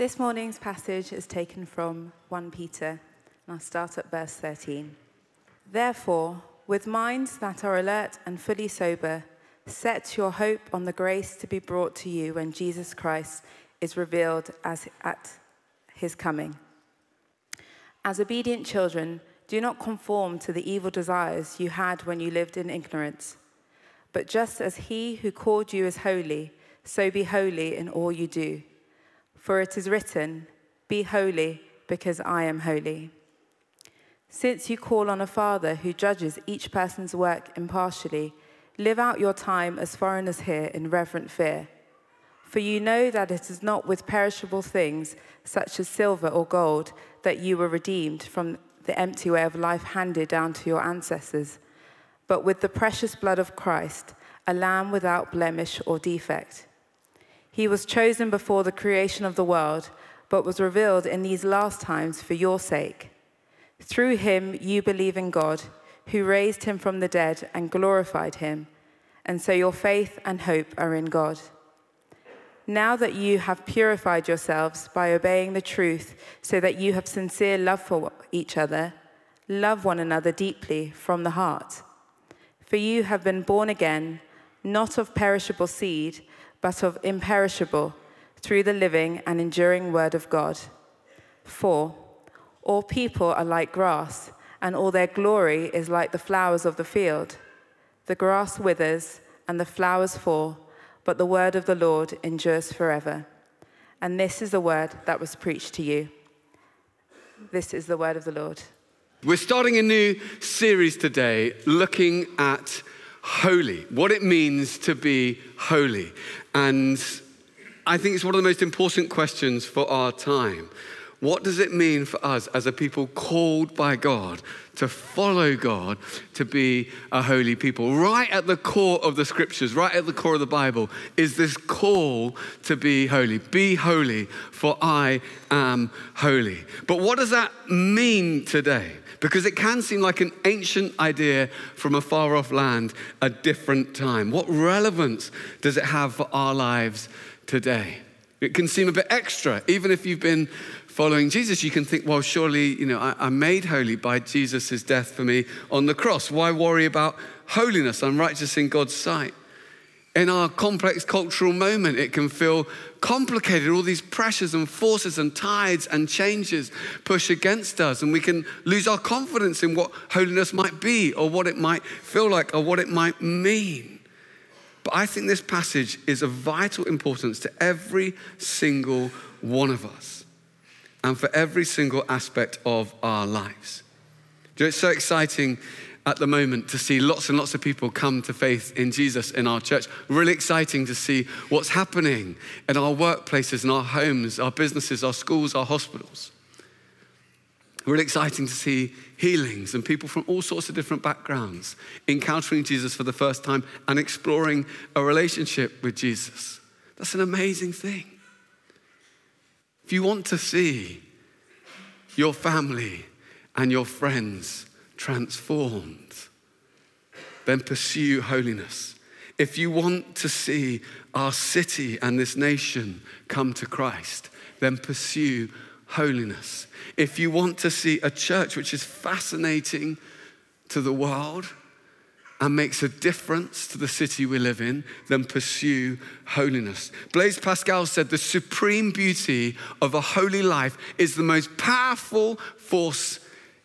This morning's passage is taken from 1 Peter, and I'll start at verse 13. Therefore, with minds that are alert and fully sober, set your hope on the grace to be brought to you when Jesus Christ is revealed as at his coming. As obedient children, do not conform to the evil desires you had when you lived in ignorance. But just as he who called you is holy, so be holy in all you do. For it is written, Be holy, because I am holy. Since you call on a Father who judges each person's work impartially, live out your time as foreigners here in reverent fear. For you know that it is not with perishable things, such as silver or gold, that you were redeemed from the empty way of life handed down to your ancestors, but with the precious blood of Christ, a lamb without blemish or defect. He was chosen before the creation of the world, but was revealed in these last times for your sake. Through him, you believe in God, who raised him from the dead and glorified him, and so your faith and hope are in God. Now that you have purified yourselves by obeying the truth, so that you have sincere love for each other, love one another deeply from the heart. For you have been born again, not of perishable seed but of imperishable, through the living and enduring word of God. For all people are like grass, and all their glory is like the flowers of the field. The grass withers and the flowers fall, but the word of the Lord endures forever. And this is the word that was preached to you. This is the word of the Lord. We're starting a new series today looking at holy, what it means to be holy. And I think it's one of the most important questions for our time. What does it mean for us as a people called by God to follow God, to be a holy people? Right at the core of the scriptures, right at the core of the Bible, is this call to be holy. Be holy, for I am holy. But what does that mean today? Because it can seem like an ancient idea from a far off land, a different time. What relevance does it have for our lives today? It can seem a bit extra, even if you've been following Jesus, you can think, well, surely, you know, I, am made holy by Jesus' death for me on the cross. Why worry about holiness? I'm righteous in God's sight in our complex cultural moment, it can feel complicated. All these pressures and forces and tides and changes push against us, and we can lose our confidence in what holiness might be, or what it might feel like, or what it might mean. But I think this passage is of vital importance to every single one of us and for every single aspect of our lives. You know, it's so exciting at the moment to see lots and lots of people come to faith in Jesus in our church. Really exciting to see what's happening in our workplaces, in our homes, our businesses, our schools, our hospitals. Really exciting to see healings and people from all sorts of different backgrounds encountering Jesus for the first time and exploring a relationship with Jesus. That's an amazing thing. If you want to see your family and your friends transformed, then pursue holiness. If you want to see our city and this nation come to Christ, then pursue holiness. If you want to see a church which is fascinating to the world and makes a difference to the city we live in, then pursue holiness. Blaise Pascal said the supreme beauty of a holy life is the most powerful force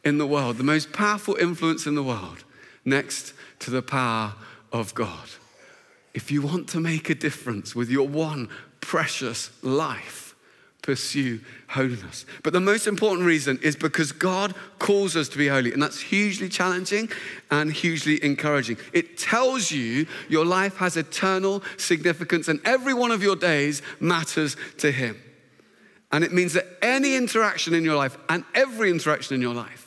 in the world, the most powerful influence in the world, next to the power of God. If you want to make a difference with your one precious life, pursue holiness. But the most important reason is because God calls us to be holy, and that's hugely challenging and hugely encouraging. It tells you your life has eternal significance, and every one of your days matters to Him. And it means that any interaction in your life and every interaction in your life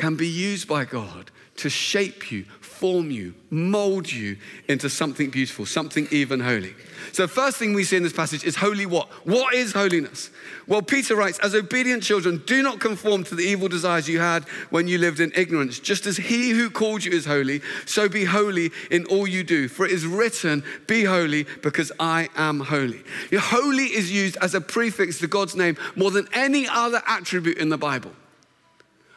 can be used by God to shape you, form you, mold you into something beautiful, something even holy. So, first thing we see in this passage is holy what? What is holiness? Well, Peter writes, as obedient children, do not conform to the evil desires you had when you lived in ignorance. Just as he who called you is holy, so be holy in all you do. For it is written, Be holy because I am holy. Holy is used as a prefix to God's name more than any other attribute in the Bible.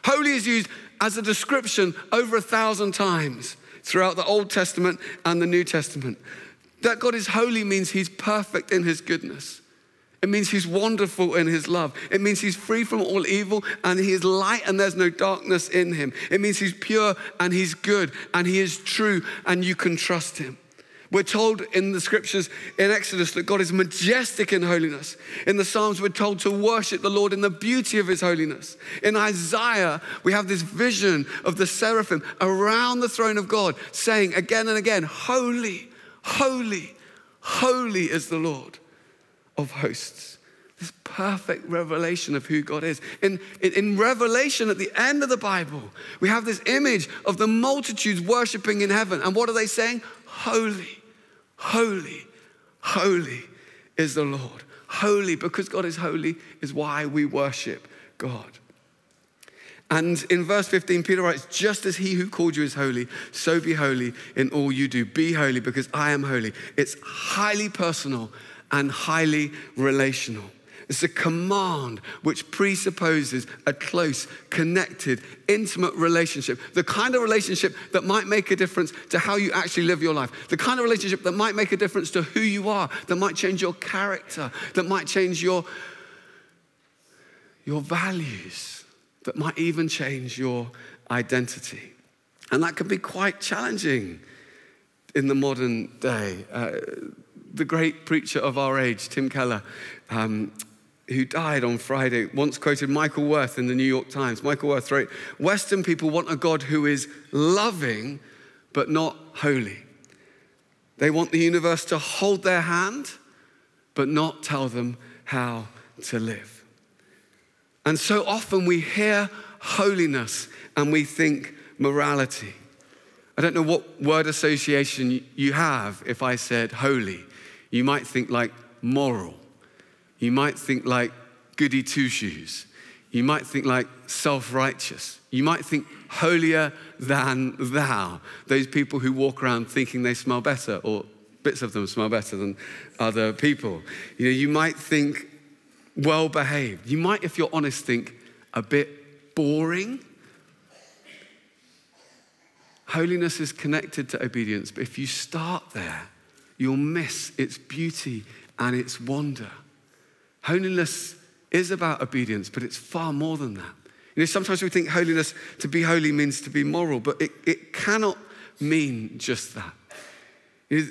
Holy is used as a description over a thousand times throughout the Old Testament and the New Testament. That God is holy means he's perfect in his goodness. It means he's wonderful in his love. It means he's free from all evil and he is light and there's no darkness in him. It means he's pure and he's good and he is true and you can trust him. We're told in the scriptures in Exodus that God is majestic in holiness. In the Psalms, we're told to worship the Lord in the beauty of his holiness. In Isaiah, we have this vision of the seraphim around the throne of God saying again and again, Holy, holy, holy is the Lord of hosts. This perfect revelation of who God is. In, in, in, Revelation, at the end of the Bible, we have this image of the multitudes worshiping in heaven. And what are they saying? Holy, holy, holy is the Lord. Holy, because God is holy, is why we worship God. And in verse 15, Peter writes, Just as he who called you is holy, so be holy in all you do. Be holy because I am holy. It's highly personal and highly relational. It's a command which presupposes a close, connected, intimate relationship. The kind of relationship that might make a difference to how you actually live your life. The kind of relationship that might make a difference to who you are, that might change your character, that might change your, your values, that might even change your identity. And that can be quite challenging in the modern day. Uh, the great preacher of our age, Tim Keller, um, who died on Friday, once quoted Michael Worth in the New York Times. Michael Worth wrote, Western people want a God who is loving but not holy. They want the universe to hold their hand but not tell them how to live. And so often we hear holiness and we think morality. I don't know what word association you have if I said holy. You might think like moral you might think like goody two shoes. You might think like self righteous. You might think holier than thou. Those people who walk around thinking they smell better, or bits of them smell better than other people. You know, you might think well behaved. You might, if you're honest, think a bit boring. Holiness is connected to obedience, but if you start there, you'll miss its beauty and its wonder. Holiness is about obedience, but it's far more than that. You know, sometimes we think holiness, to be holy means to be moral, but it, it cannot mean just that. You know,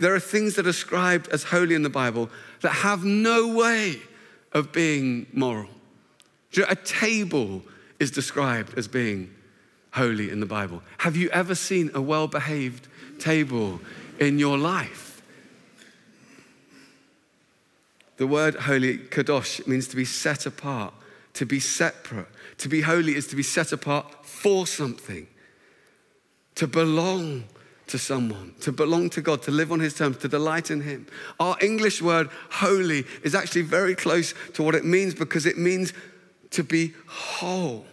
there are things that are described as holy in the Bible that have no way of being moral. You know, a table is described as being holy in the Bible. Have you ever seen a well behaved table in your life? The word holy, kadosh, means to be set apart, to be separate. To be holy is to be set apart for something, to belong to someone, to belong to God, to live on His terms, to delight in Him. Our English word holy is actually very close to what it means because it means to be whole.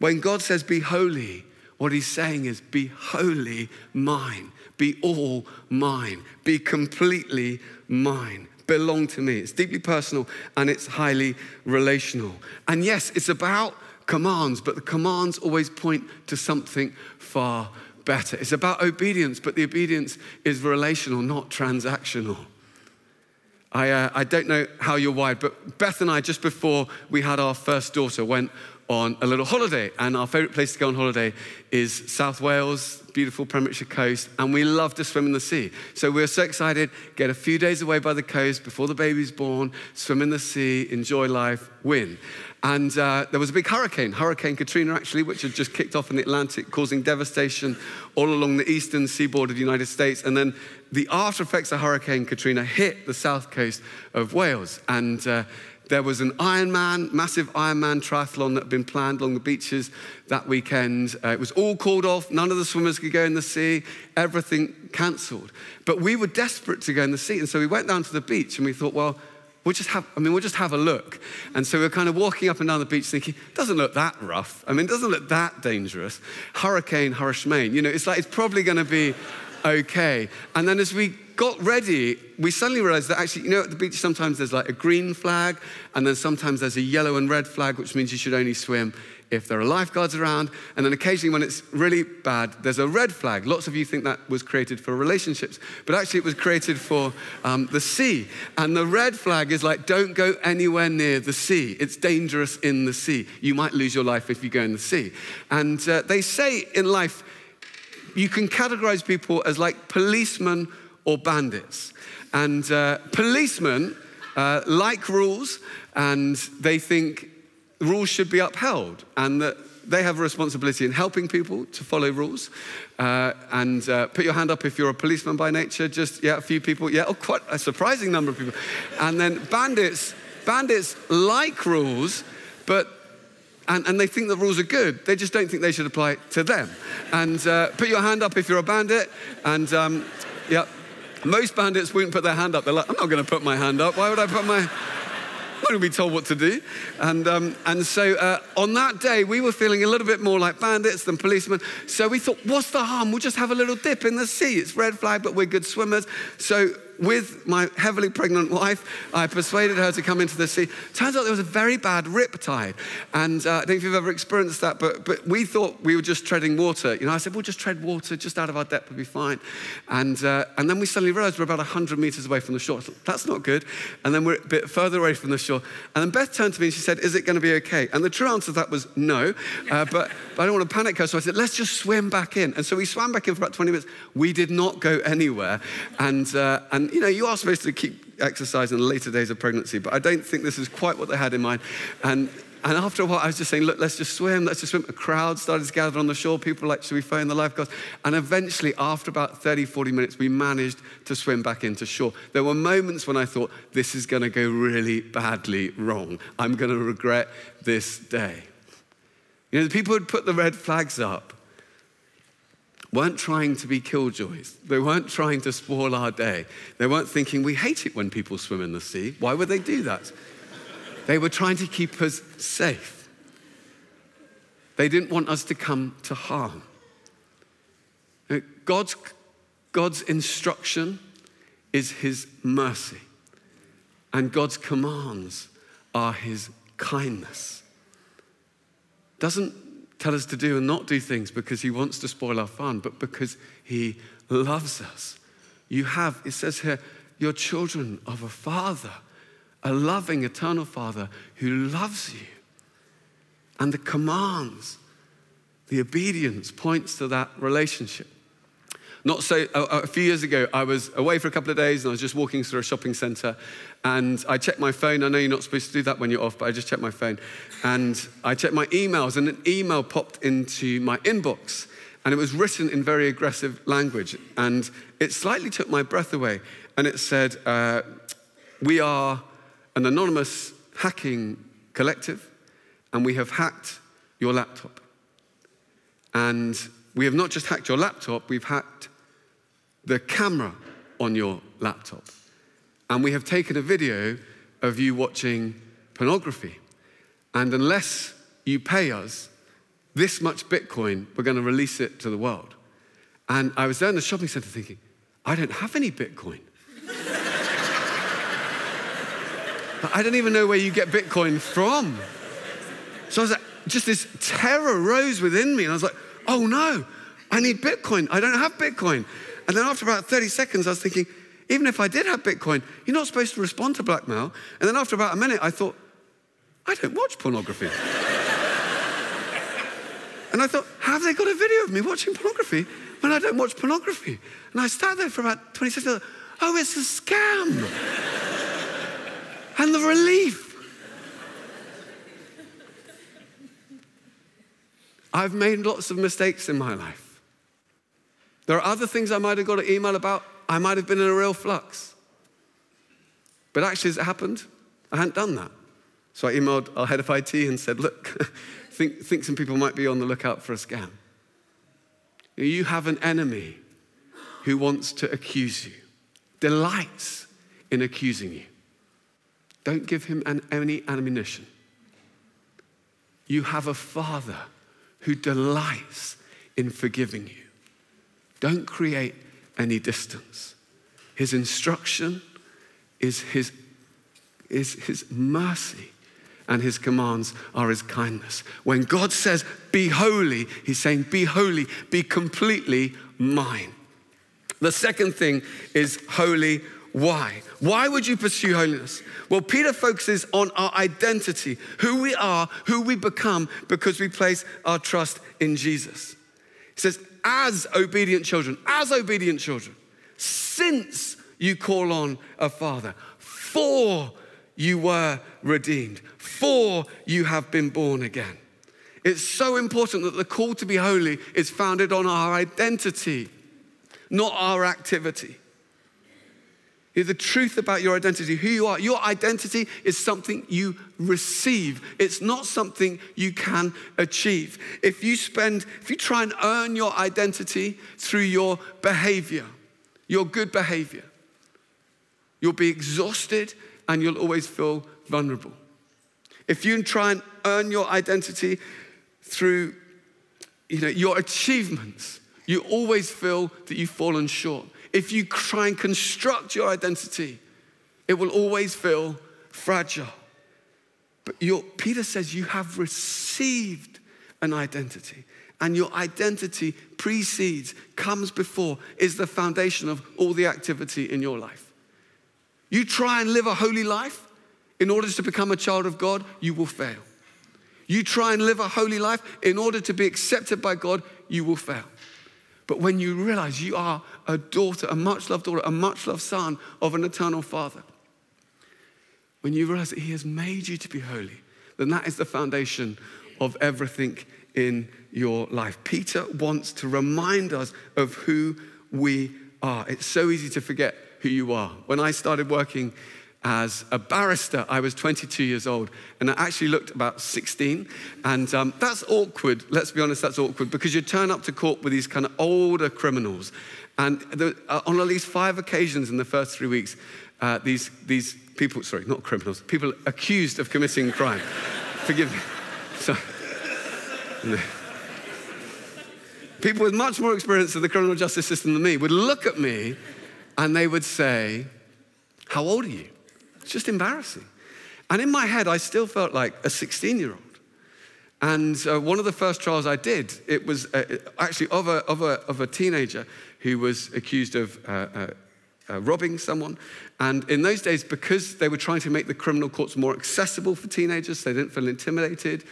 When God says be holy, what He's saying is be wholly mine, be all mine, be completely mine belong to me. It's deeply personal and it's highly relational. And yes, it's about commands, but the commands always point to something far better. It's about obedience, but the obedience is relational, not transactional. I, uh, I don't know how you're wired, but Beth and I, just before we had our first daughter, went on a little holiday. And our favorite place to go on holiday is South Wales, beautiful Pembrokeshire coast. And we love to swim in the sea. So we are so excited, get a few days away by the coast before the baby's born, swim in the sea, enjoy life, win. And uh, there was a big hurricane, Hurricane Katrina, actually, which had just kicked off in the Atlantic, causing devastation all along the eastern seaboard of the United States. And then the after effects of Hurricane Katrina hit the south coast of Wales. And uh, there was an Ironman, massive Ironman triathlon that had been planned along the beaches that weekend. Uh, it was all called off. None of the swimmers could go in the sea. Everything cancelled. But we were desperate to go in the sea. And so we went down to the beach and we thought, well, we'll just have, I mean, we'll just have a look. And so we are kind of walking up and down the beach thinking, doesn't look that rough. I mean, it doesn't look that dangerous. Hurricane, hurricane, you know, it's like, it's probably going to be okay. And then as we got ready, we suddenly realized that actually, you know, at the beach sometimes there's like a green flag, and then sometimes there's a yellow and red flag, which means you should only swim if there are lifeguards around. And then occasionally, when it's really bad, there's a red flag. Lots of you think that was created for relationships, but actually, it was created for um, the sea. And the red flag is like, don't go anywhere near the sea. It's dangerous in the sea. You might lose your life if you go in the sea. And uh, they say in life, you can categorize people as like policemen or bandits. And uh, policemen uh, like rules and they think rules should be upheld and that they have a responsibility in helping people to follow rules. Uh, and uh, put your hand up if you're a policeman by nature. Just, yeah, a few people. Yeah, oh, quite a surprising number of people. And then bandits, bandits like rules, but and, and, they think the rules are good. They just don't think they should apply to them. And uh, put your hand up if you're a bandit. And um, yeah, most bandits wouldn't put their hand up. They're like, I'm not going to put my hand up. Why would I put my. I'm going to be told what to do. And, um, and so uh, on that day, we were feeling a little bit more like bandits than policemen. So we thought, what's the harm? We'll just have a little dip in the sea. It's red flag, but we're good swimmers. So with my heavily pregnant wife, I persuaded her to come into the sea. Turns out there was a very bad rip tide. And uh, I don't know if you've ever experienced that, but, but we thought we were just treading water. You know, I said, we'll just tread water just out of our depth, we'll be fine. And, uh, and then we suddenly realized we're about 100 meters away from the shore. Thought, That's not good. And then we're a bit further away from the shore. And then Beth turned to me and she said, is it going to be okay? And the true answer to that was no. Uh, but, but I don't want to panic her. So I said, let's just swim back in. And so we swam back in for about 20 minutes. We did not go anywhere. And, uh, and and you know, you are supposed to keep exercise in the later days of pregnancy, but I don't think this is quite what they had in mind. And and after a while, I was just saying, look, let's just swim, let's just swim. A crowd started to gather on the shore. People like, should we phone the lifeguards? And eventually, after about 30, 40 minutes, we managed to swim back into shore. There were moments when I thought, this is going to go really badly wrong. I'm going to regret this day. You know, the people who'd put the red flags up weren't trying to be killjoys. They weren't trying to spoil our day. They weren't thinking, we hate it when people swim in the sea. Why would they do that? They were trying to keep us safe. They didn't want us to come to harm. God's, God's instruction is his mercy, and God's commands are his kindness. Doesn't tell us to do and not do things because he wants to spoil our fun, but because he loves us. You have, it says here, you're children of a father, a loving, eternal father who loves you. And the commands, the obedience points to that relationship. Not so, a, a, few years ago, I was away for a couple of days and I was just walking through a shopping center and I checked my phone. I know you're not supposed to do that when you're off, but I just checked my phone. And I checked my emails and an email popped into my inbox and it was written in very aggressive language. And it slightly took my breath away. And it said, uh, We are an anonymous hacking collective and we have hacked your laptop. And we have not just hacked your laptop, we've hacked the camera on your laptop. And we have taken a video of you watching pornography. And unless you pay us this much Bitcoin, we're going to release it to the world. And I was there in the shopping center thinking, I don't have any Bitcoin. I don't even know where you get Bitcoin from. So I was like, just this terror rose within me. And I was like, oh no, I need Bitcoin. I don't have Bitcoin. And then after about 30 seconds, I was thinking, even if I did have Bitcoin, you're not supposed to respond to blackmail. And then after about a minute, I thought, I don't watch pornography. and I thought, have they got a video of me watching pornography when I don't watch pornography? And I sat there for about 20 seconds. Oh, it's a scam. and the relief. I've made lots of mistakes in my life. There are other things I might have got an email about. I might have been in a real flux. But actually, as it happened, I hadn't done that. So I emailed our head of IT and said, Look, think, think some people might be on the lookout for a scam. You have an enemy who wants to accuse you, delights in accusing you. Don't give him an, any ammunition. You have a father who delights in forgiving you. Don't create any distance. His instruction is his, is his mercy, and his commands are his kindness. When God says, Be holy, he's saying, Be holy, be completely mine. The second thing is holy. Why? Why would you pursue holiness? Well, Peter focuses on our identity, who we are, who we become, because we place our trust in Jesus. He says, as obedient children, as obedient children, since you call on a father, for you were redeemed, for you have been born again. It's so important that the call to be holy is founded on our identity, not our activity. The truth about your identity, who you are, your identity is something you receive. It's not something you can achieve. If you spend, if you try and earn your identity through your behavior, your good behavior, you'll be exhausted and you'll always feel vulnerable. If you try and earn your identity through you know, your achievements, you always feel that you've fallen short if you try and construct your identity, it will always feel fragile. But Peter says you have received an identity, and your identity precedes, comes before, is the foundation of all the activity in your life. You try and live a holy life in order to become a child of God, you will fail. You try and live a holy life in order to be accepted by God, you will fail. But when you realize you are a daughter, a much loved daughter, a much loved son of an eternal father, when you realize that he has made you to be holy, then that is the foundation of everything in your life. Peter wants to remind us of who we are. It's so easy to forget who you are. When I started working as a barrister. I was 22 years old, and I actually looked about 16. And um, that's awkward. Let's be honest, that's awkward because you turn up to court with these kind of older criminals. And uh, on at least five occasions in the first three weeks, uh, these, these people, sorry, not criminals, people accused of committing crime. Forgive me. So, no. People with much more experience of the criminal justice system than me would look at me and they would say, How old are you? It's just embarrassing. And in my head, I still felt like a 16 year old. And uh, one of the first trials I did, it was uh, actually of a, of, a, of a teenager who was accused of uh, uh, uh, robbing someone. And in those days, because they were trying to make the criminal courts more accessible for teenagers, so they didn't feel intimidated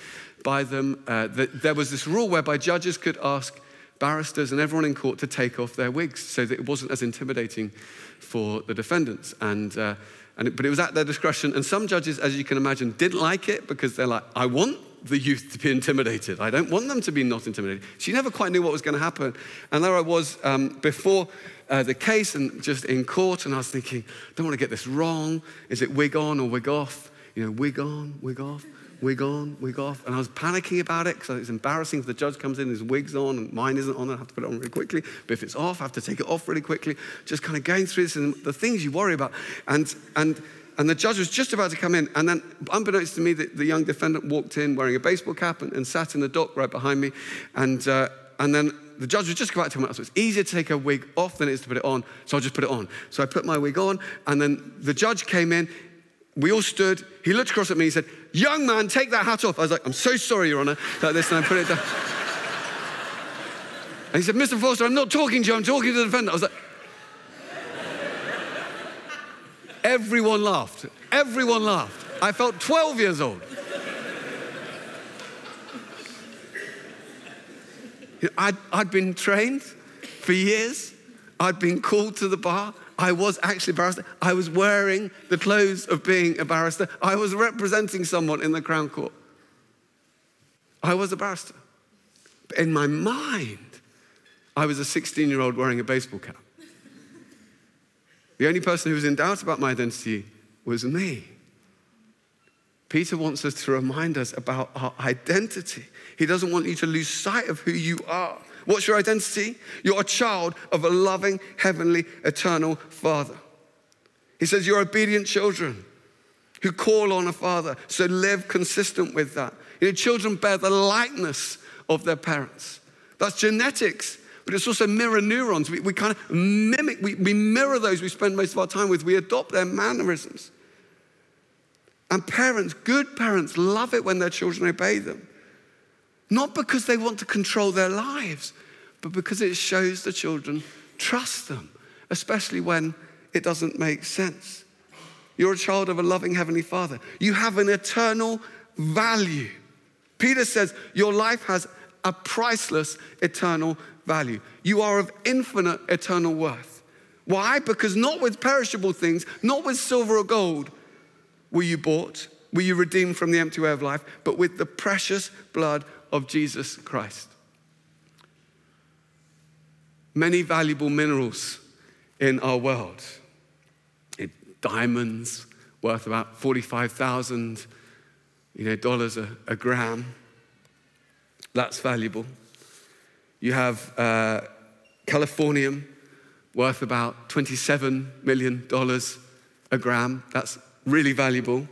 by them, uh, the, there was this rule whereby judges could ask barristers and everyone in court to take off their wigs so that it wasn't as intimidating for the defendants. And and, but it was at their discretion. And some judges, as you can imagine, didn't like it because they're like, I want the youth to be intimidated. I don't want them to be not intimidated. She never quite knew what was going to happen. And there I was um, before uh, the case and just in court, and I was thinking, don't want to get this wrong. Is it wig on or wig off? You know, wig on, wig off wig on, wig off. And I was panicking about it because it's embarrassing if the judge comes in, his wig's on, and mine isn't on, I have to put it on really quickly. But if it's off, I have to take it off really quickly. Just kind of going through this and the things you worry about. And, and, and the judge was just about to come in. And then, unbeknownst to me, the, the young defendant walked in wearing a baseball cap and, and sat in the dock right behind me. And, uh, and then the judge was just about to come out. So it's easier to take a wig off than it is to put it on. So I'll just put it on. So I put my wig on. And then the judge came in we all stood. He looked across at me. He said, Young man, take that hat off. I was like, I'm so sorry, Your Honor. Like this, and I put it down. and he said, Mr. Foster, I'm not talking to you. I'm talking to the defendant. I was like, Everyone laughed. Everyone laughed. I felt 12 years old. I'd, I'd been trained for years. I'd been called to the bar. I was actually a barrister. I was wearing the clothes of being a barrister. I was representing someone in the Crown Court. I was a barrister. But in my mind, I was a 16 year old wearing a baseball cap. The only person who was in doubt about my identity was me. Peter wants us to remind us about our identity. He doesn't want you to lose sight of who you are. What's your identity? You're a child of a loving, heavenly, eternal Father. He says, You're obedient children who call on a Father. So live consistent with that. You know, children bear the likeness of their parents. That's genetics, but it's also mirror neurons. We, we kind of mimic, we, we mirror those we spend most of our time with. We adopt their mannerisms. And parents, good parents, love it when their children obey them. Not because they want to control their lives, but because it shows the children trust them, especially when it doesn't make sense. You're a child of a loving Heavenly Father. You have an eternal value. Peter says your life has a priceless eternal value. You are of infinite eternal worth. Why? Because not with perishable things, not with silver or gold were you bought, were you redeemed from the empty way of life, but with the precious blood of Jesus Christ. Many valuable minerals in our world. Diamonds worth about 45,000 you know, dollars a, a, gram. That's valuable. You have uh, Californium worth about $27 million a gram. That's really valuable. You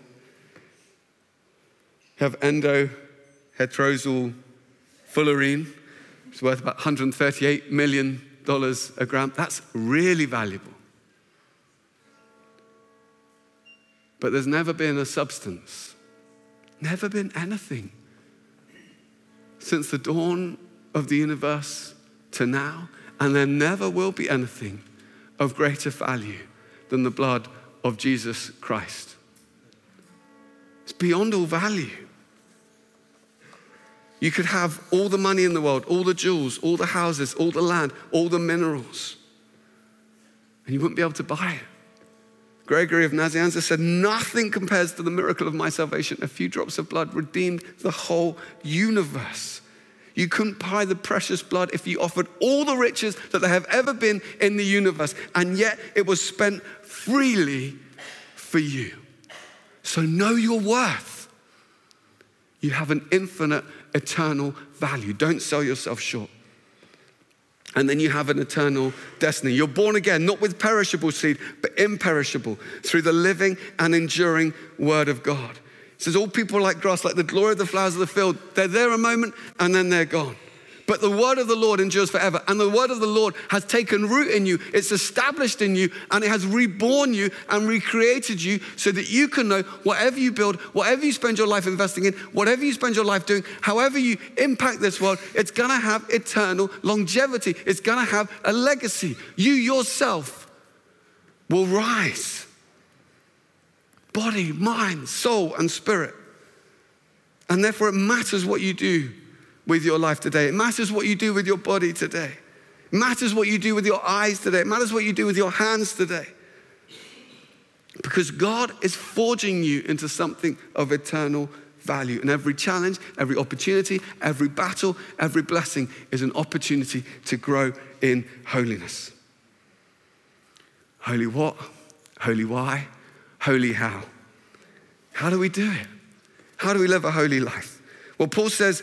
have endo heterosyl fullerene, is worth about $138 million a gram. That's really valuable. But there's never been a substance, never been anything since the dawn of the universe to now, and there never will be anything of greater value than the blood of Jesus Christ. It's beyond all value. You could have all the money in the world, all the jewels, all the houses, all the land, all the minerals, and you wouldn't be able to buy it. Gregory of Nazianzus said, Nothing compares to the miracle of my salvation. A few drops of blood redeemed the whole universe. You couldn't buy the precious blood if you offered all the riches that there have ever been in the universe, and yet it was spent freely for you. So know your worth. You have an infinite eternal value. Don't sell yourself short. And then you have an eternal destiny. You're born again, not with perishable seed, but imperishable, through the living and enduring word of God. It says, All people like grass, like the glory of the flowers of the field. They're there a moment and then they're gone. But the word of the Lord endures forever. And the word of the Lord has taken root in you, it's established in you, and it has reborn you and recreated you so that you can know whatever you build, whatever you spend your life investing in, whatever you spend your life doing, however you impact this world, it's gonna have eternal longevity. It's gonna have a legacy. You yourself will rise body, mind, soul, and spirit. And therefore, it matters what you do with your life today. It matters what you do with your body today. It matters what you do with your eyes today. It matters what you do with your hands today. Because God is forging you into something of eternal value. And every challenge, every opportunity, every battle, every blessing is an opportunity to grow in holiness. Holy what? Holy why? Holy how? How do we do it? How do we live a holy life? Well, Paul says,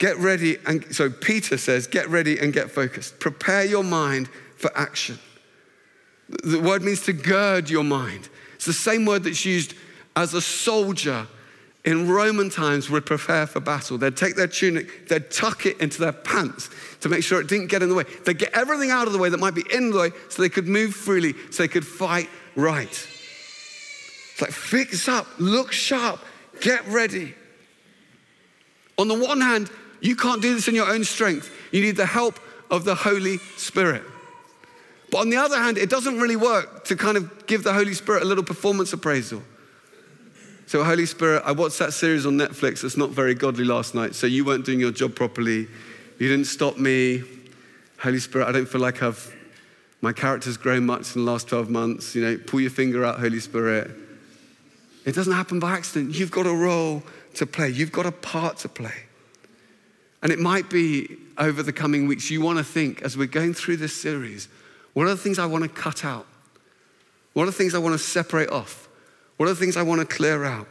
Get ready, and so Peter says, get ready and get focused. Prepare your mind for action. The word means to gird your mind. It's the same word that's used as a soldier in Roman times would prepare for battle. They'd take their tunic, they'd tuck it into their pants to make sure it didn't get in the way. They'd get everything out of the way that might be in the way so they could move freely, so they could fight right. It's like fix up, look sharp, get ready. On the one hand, you can't do this in your own strength. You need the help of the Holy Spirit. But on the other hand, it doesn't really work to kind of give the Holy Spirit a little performance appraisal. So, Holy Spirit, I watched that series on Netflix that's not very godly last night. So, you weren't doing your job properly. You didn't stop me. Holy Spirit, I don't feel like I've, my character's grown much in the last 12 months. You know, pull your finger out, Holy Spirit. It doesn't happen by accident. You've got a role to play, you've got a part to play. And it might be over the coming weeks, you want to think as we're going through this series, what are the things I want to cut out? What are the things I want to separate off? What are the things I want to clear out?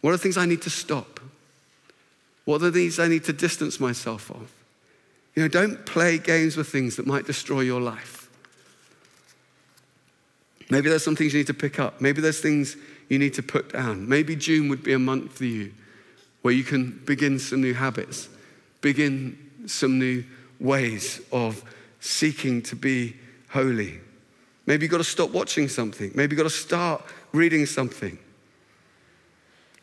What are the things I need to stop? What are the things I need to distance myself of? You know, don't play games with things that might destroy your life. Maybe there's some things you need to pick up. Maybe there's things you need to put down. Maybe June would be a month for you where you can begin some new habits, begin some new ways of seeking to be holy. Maybe you've got to stop watching something. Maybe you've got to start reading something.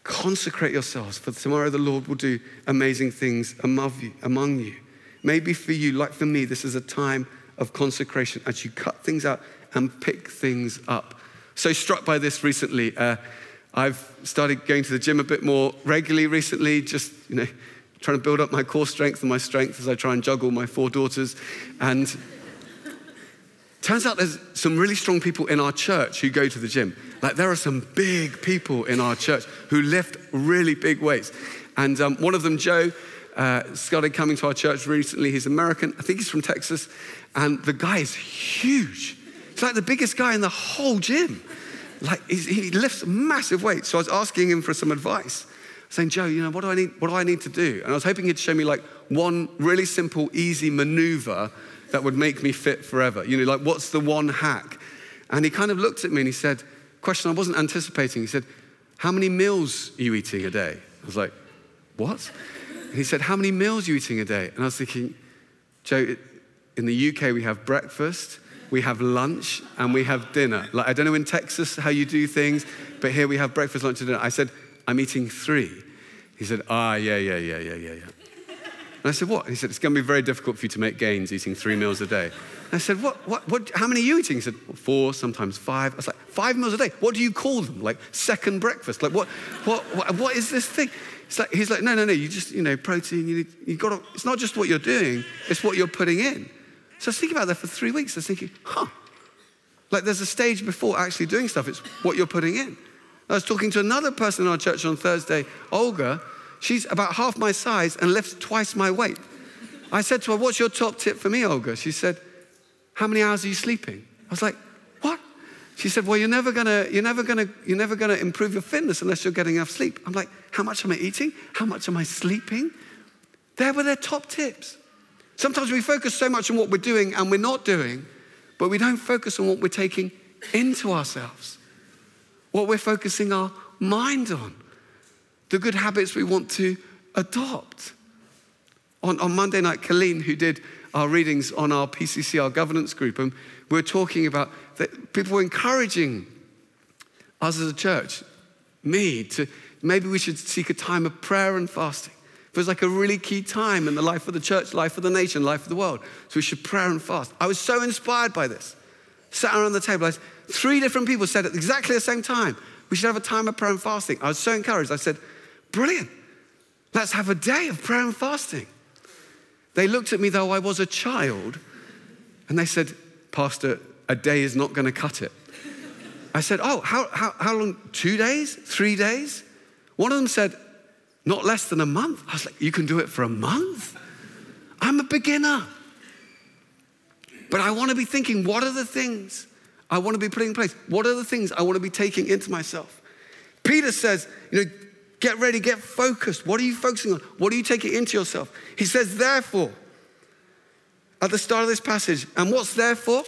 Consecrate yourselves, for tomorrow the Lord will do amazing things among you. Maybe for you, like for me, this is a time of consecration as you cut things out and pick things up. So, struck by this recently. Uh, I've started going to the gym a bit more regularly recently, just, you know, trying to build up my core strength and my strength as I try and juggle my four daughters. And turns out there's some really strong people in our church who go to the gym. Like there are some big people in our church who lift really big weights. And um, one of them, Joe, uh, started coming to our church recently. He's American. I think he's from Texas. And the guy is huge. He's like the biggest guy in the whole gym. Like he lifts massive weights. So I was asking him for some advice, saying, Joe, you know, what do I need? What do I need to do? And I was hoping he'd show me like one really simple, easy maneuver that would make me fit forever. You know, like what's the one hack? And he kind of looked at me and he said, question I wasn't anticipating. He said, How many meals are you eating a day? I was like, What? And he said, How many meals are you eating a day? And I was thinking, Joe, in the UK, we have breakfast, we have lunch and we have dinner. Like, I don't know in Texas how you do things, but here we have breakfast, lunch, and dinner. I said, I'm eating three. He said, Ah, yeah, yeah, yeah, yeah, yeah, yeah. And I said, What? He said, It's going to be very difficult for you to make gains eating three meals a day. And I said, what, what, what, How many are you eating? He said, well, Four, sometimes five. I was like, Five meals a day? What do you call them? Like second breakfast? Like, what, what, what, what is this thing? Like, he's like, No, no, no, you just, you know, protein, you, you got to, it's not just what you're doing, it's what you're putting in. So I was thinking about that for three weeks. I was thinking, huh, like there's a stage before actually doing stuff. It's what you're putting in. I was talking to another person in our church on Thursday, Olga. She's about half my size and lifts twice my weight. I said to her, What's your top tip for me, Olga? She said, How many hours are you sleeping? I was like, What? She said, Well, you're never gonna, you're never gonna, you're never gonna improve your fitness unless you're getting enough sleep. I'm like, How much am I eating? How much am I sleeping? There were their top tips. Sometimes we focus so much on what we're doing and we're not doing, but we don't focus on what we're taking into ourselves, what we're focusing our mind on, the good habits we want to adopt. On, on Monday night, Colleen, who did our readings on our PCC, our governance group, and we we're talking about that people were encouraging us as a church, me, to maybe we should seek a time of prayer and fasting. It was like a really key time in the life of the church, life of the nation, life of the world. So we should pray and fast. I was so inspired by this. Sat around the table, I, three different people said at exactly the same time, we should have a time of prayer and fasting. I was so encouraged. I said, brilliant. Let's have a day of prayer and fasting. They looked at me though I was a child and they said, Pastor, a day is not going to cut it. I said, Oh, how, how, how long? Two days? Three days? One of them said, not less than a month. I was like, You can do it for a month? I'm a beginner. But I want to be thinking, what are the things I want to be putting in place? What are the things I want to be taking into myself? Peter says, you know, get ready, get focused. What are you focusing on? What are you taking into yourself? He says, therefore, at the start of this passage. And what's therefore?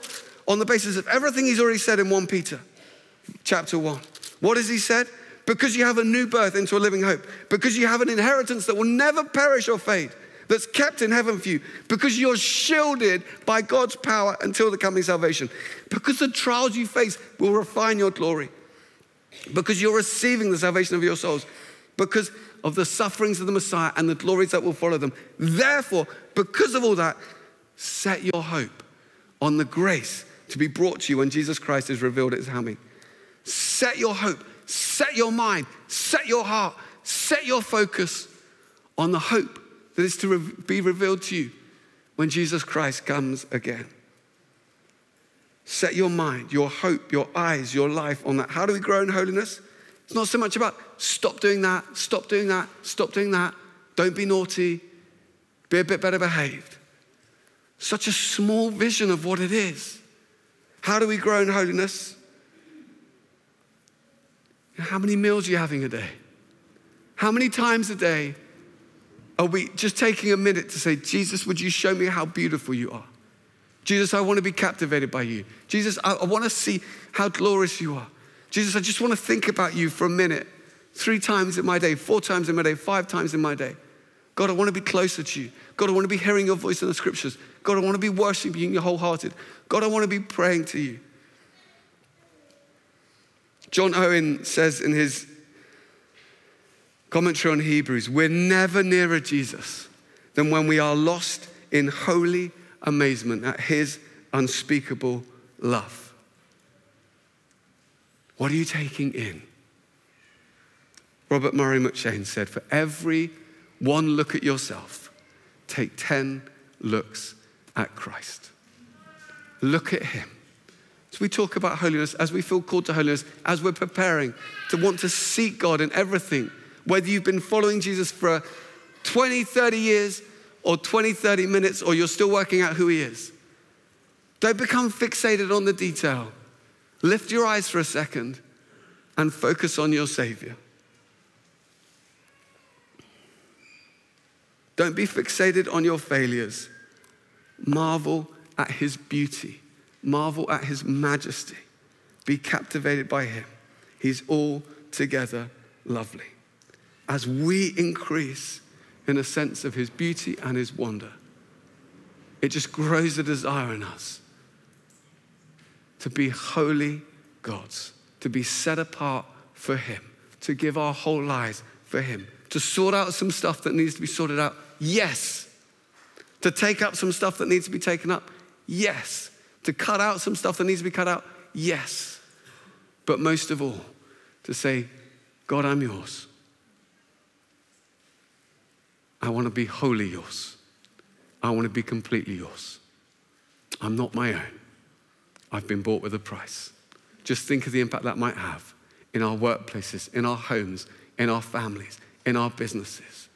On the basis of everything he's already said in 1 Peter chapter 1. What has he said? Because you have a new birth into a living hope, because you have an inheritance that will never perish or fade, that's kept in heaven for you, because you're shielded by God's power until the coming salvation, because the trials you face will refine your glory, because you're receiving the salvation of your souls, because of the sufferings of the Messiah and the glories that will follow them. Therefore, because of all that, set your hope on the grace to be brought to you when Jesus Christ is revealed at his coming. Set your hope set your mind, set your heart, set your focus on the hope that is to re- be revealed to you when Jesus Christ comes again. Set your mind, your hope, your eyes, your life on that. How do we grow in holiness? It's not so much about stop doing that, stop doing that, stop doing that, don't be naughty, be a bit better behaved. Such a small vision of what it is. How do we grow in holiness? How many meals are you having a day? How many times a day are we just taking a minute to say, Jesus, would you show me how beautiful you are? Jesus, I want to be captivated by you. Jesus, I, I want to see how glorious you are. Jesus, I just want to think about you for a minute, three times in my day, four times in my day, five times in my day. God, I want to be closer to you. God, I want to be hearing your voice in the scriptures. God, I want to be worshiping you wholehearted. God, I want to be praying to you. John Owen says in his commentary on Hebrews, we're never nearer Jesus than when we are lost in holy amazement at his unspeakable love. What are you taking in? Robert Murray M'Cheyne said, For every one look at yourself, take 10 looks at Christ. Look at him. As we talk about holiness, as we feel called to holiness, as we're preparing to want to seek God in everything, whether you've been following Jesus for 20, 30 years, or 20, 30 minutes, or you're still working out who he is. Don't become fixated on the detail. Lift your eyes for a second and focus on your Savior. Don't be fixated on your failures. Marvel at his beauty, marvel at his majesty. Be captivated by him. He's altogether lovely. As we increase in a sense of his beauty and his wonder, it just grows a desire in us to be holy gods, to be set apart for him, to give our whole lives for him, to sort out some stuff that needs to be sorted out Yes. To take up some stuff that needs to be taken up? Yes. To cut out some stuff that needs to be cut out? Yes. But most of all, to say, God, I'm yours. I want to be wholly yours. I want to be completely yours. I'm not my own. I've been bought with a price. Just think of the impact that might have in our workplaces, in our homes, in our families, in our businesses.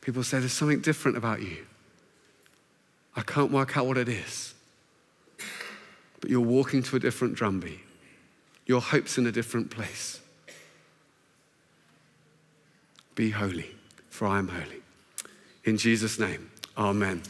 People say, There's something different about you. I can't work out what it is. But you're walking to a different drumbeat. Your hope's in a different place. Be holy, for I am holy. In Jesus' name, amen.